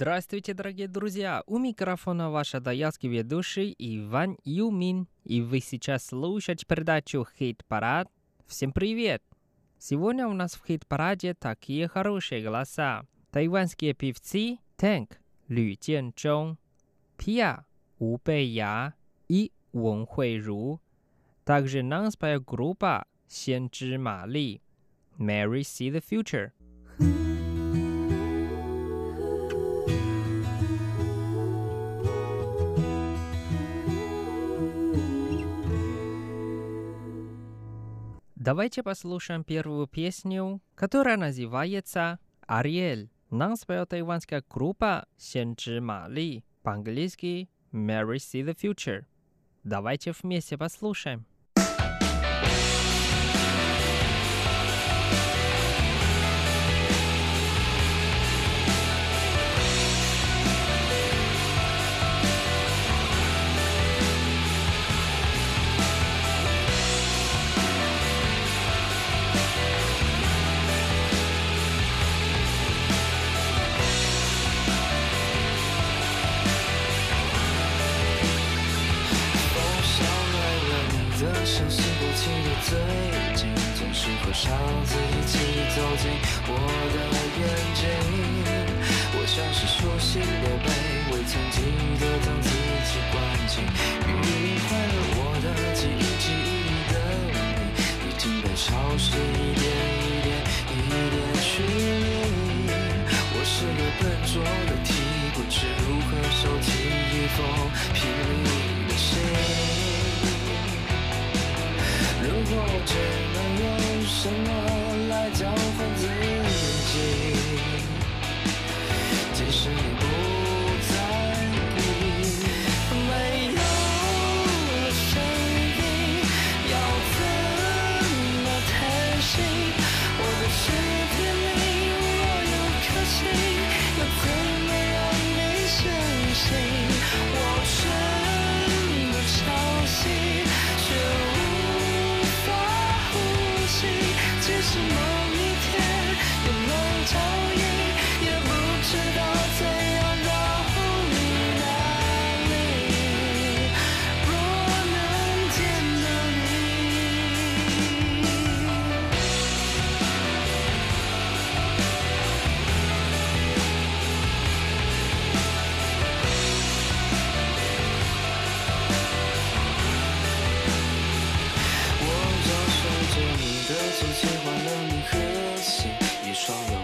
Здравствуйте, дорогие друзья! У микрофона ваш адаялский ведущий Иван Юмин. И вы сейчас слушаете передачу «Хит-парад». Всем привет! Сегодня у нас в хит-параде такие хорошие голоса. Тайванские певцы Тэнк, Лю Jianzhong, Пия, У Бэйя и Вон Хуэйру. Также нам споет группа Сен Ли, Mary See the Future. Давайте послушаем первую песню, которая называется «Ариэль». Нам споет тайванская группа «Сенчжи Мали», по-английски «Mary See the Future». Давайте вместе послушаем. 潮湿一点一点一点去离。我是个笨拙的题，不知如何收起一封疲惫的信。如果只能用什么来交换自己，即使你不这足迹换了你和心，一双。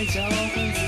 在交换。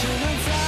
只能在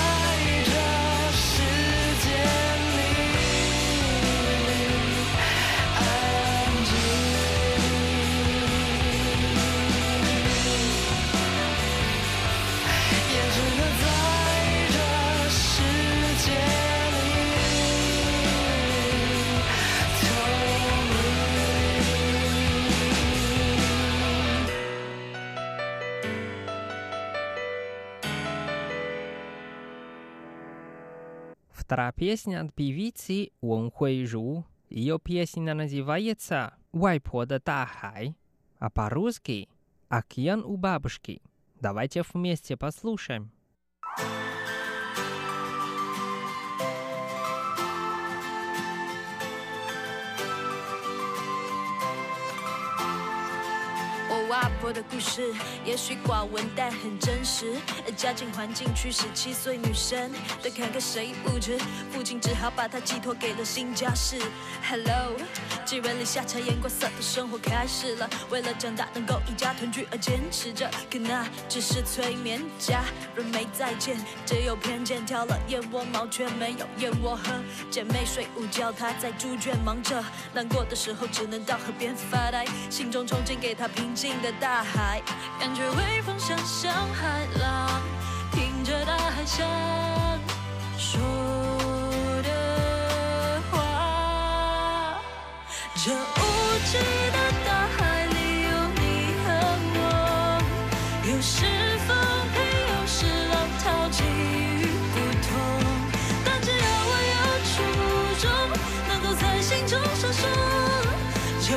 Вторая песня от певицы Вон Хуэй Жу. Ее песня называется «Вайпо да Тахай», а по-русски «Океан у бабушки». Давайте вместе послушаем. 阿婆的故事，也许寡闻，但很真实。家境环境驱使七岁女生的坎坷谁不知？父亲只好把她寄托给了新家室。Hello，寄人篱下，察言观色的生活开始了。为了长大能够一家团聚而坚持着，可那只是催眠，家人没再见，只有偏见，挑了燕窝毛却没有燕窝喝。姐妹睡午觉，她在猪圈忙着，难过的时候只能到河边发呆，心中憧憬给她平静的大海，感觉微风像像海浪，听着大海想说的话。这无知的大海里有你和我，有时风平，有时浪涛，际遇不同。但只要我有初衷，能够在心中闪烁，就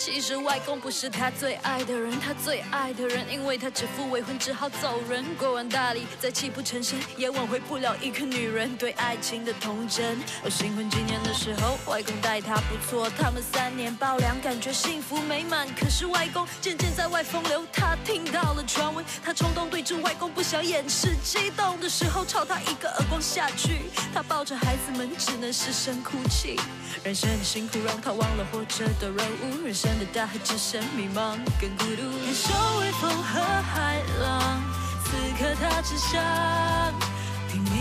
其实外公不是他最爱的人，他最爱的人，因为他指腹为婚，只好走人。过完大礼，再泣不成声，也挽回不了一个女人对爱情的童真。而新婚纪念的时候，外公待他不错，他们三年抱两，感觉幸福美满。可是外公渐渐在外风流，他听到了传闻，他冲动对峙外公，不想掩饰，激动的时候朝他一个耳光下去。他抱着孩子们，只能失声哭泣。人生的辛苦让他忘了活着的任务，人生的大海只剩迷茫跟孤独。感受微风和海浪，此刻他只想听你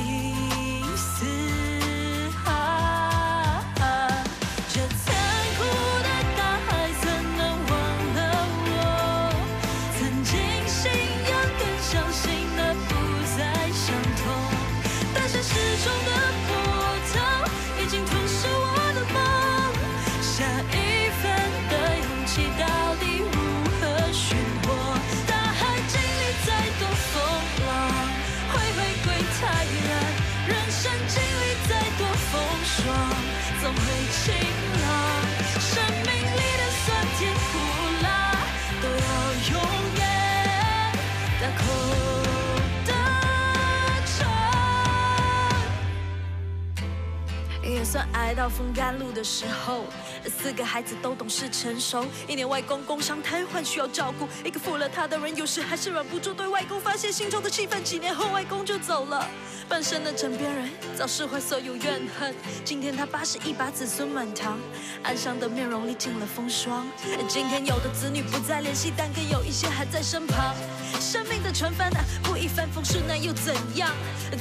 挨到风干露的时候，四个孩子都懂事成熟。一年外公工伤瘫痪需要照顾，一个负了他的人有时还是忍不住对外公发泄心中的气愤。几年后外公就走了，半生的枕边人早释怀所有怨恨。今天他八十一把子孙满堂，安详的面容历尽了风霜。今天有的子女不再联系，但更有一些还在身旁。生命的船帆啊，不一帆风顺那又怎样？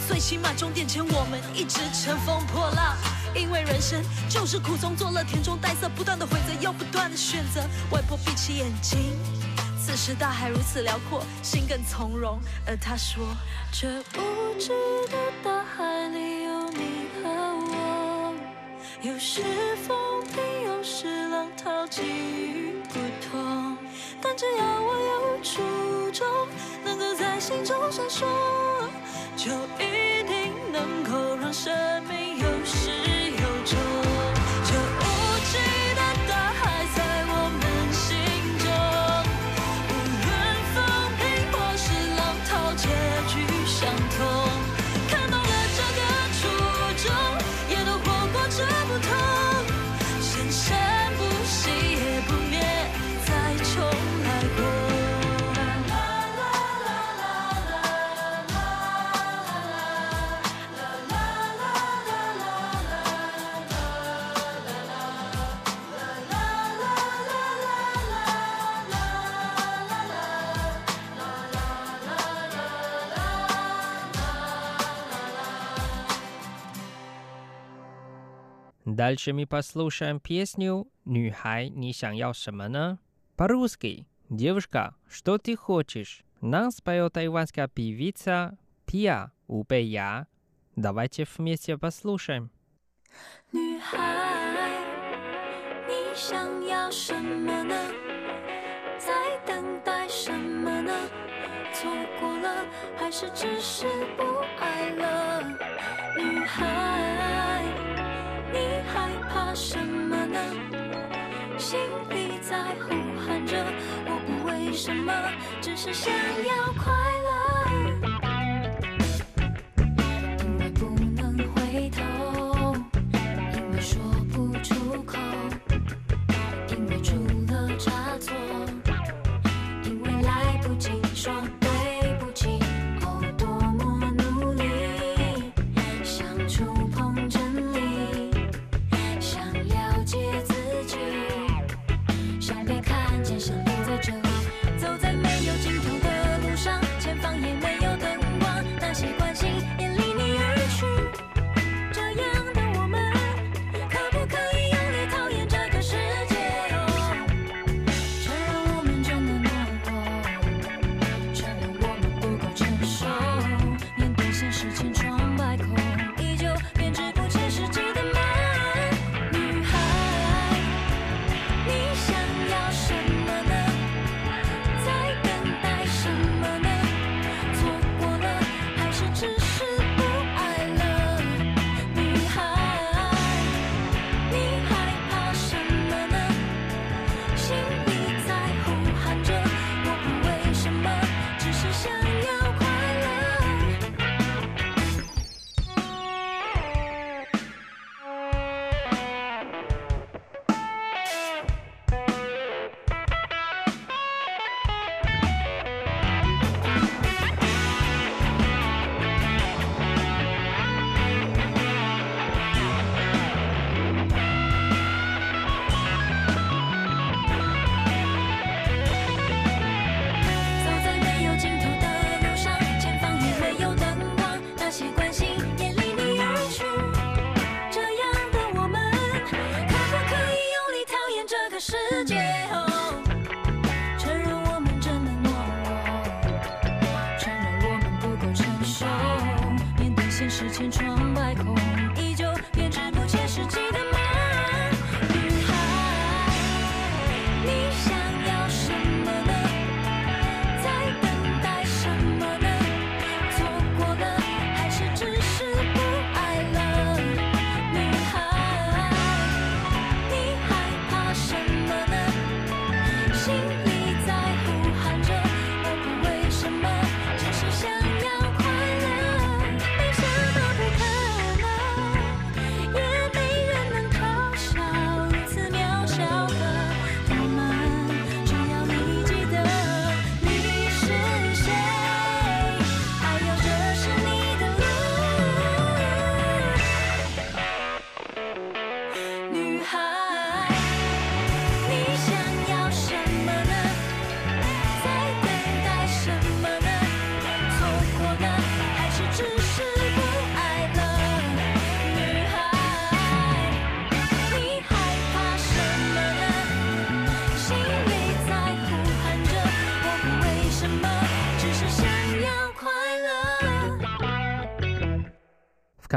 最起码终点前我们一直乘风破浪。因为人生就是苦，中作乐，甜中带涩，不断的回择又不断的选择。外婆闭起眼睛，此时大海如此辽阔，心更从容。而她说，这无知的大海里有你和我，有时风平，有时浪涛，际遇不同。但只要我有初衷，能够在心中闪烁，就一 Дальше мы послушаем песню «女孩, 你想要什么呢?» По-русски «Девушка, что ты хочешь?» Нам споет тайванская певица Пия Убэя. Давайте вместе послушаем. 女孩，你想要什么呢？在等待什么呢？错过了，还是只是不爱了？女孩，你害怕 什么呢？心里在呼喊着，我不为什么，只是想要快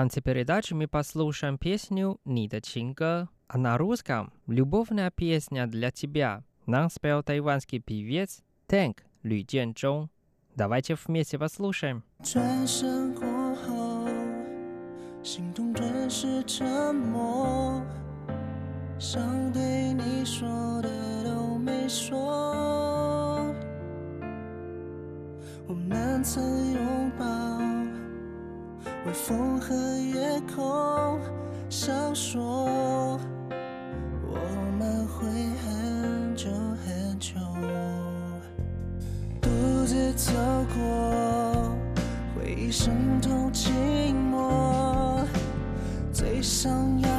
конце передачи мы послушаем песню «Не до чинга», а на русском «Любовная песня для тебя» нам спел тайванский певец Тэнк Лю Джен Давайте вместе послушаем. 转身过后，心中顿时沉默，想对你说的都没说。我们曾拥抱， 微风和夜空，闪烁我们会很久很久。独自走过，回忆渗透寂寞，最想要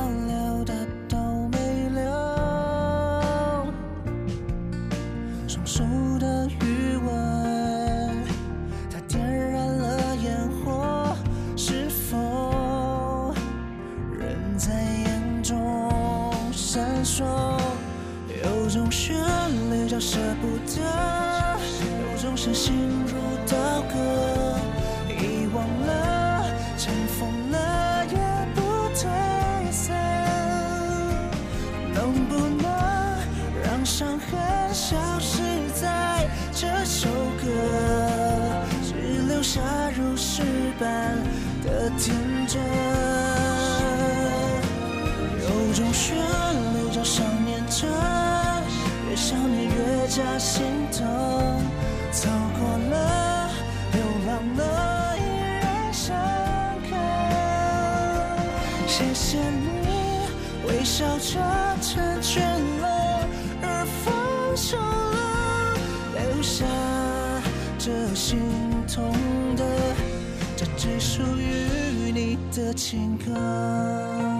这首歌，只留下如诗般的天真？有种旋律叫想念着，越想念越加心疼。走过了，流浪了，依然深刻。谢谢你微笑着只属于你的情歌。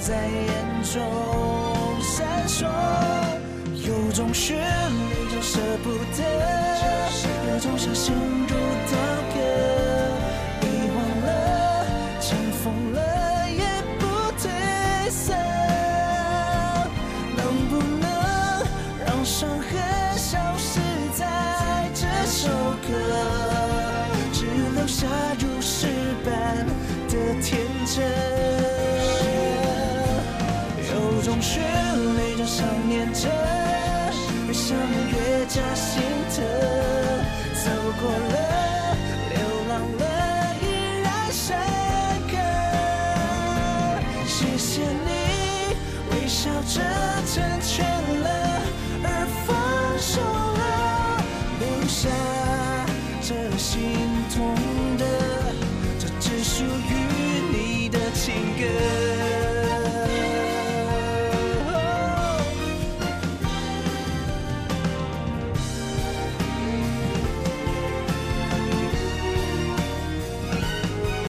在眼中闪烁？有种旋律就舍不得，有种伤心如刀想念着为什么越加心疼。走过了流浪了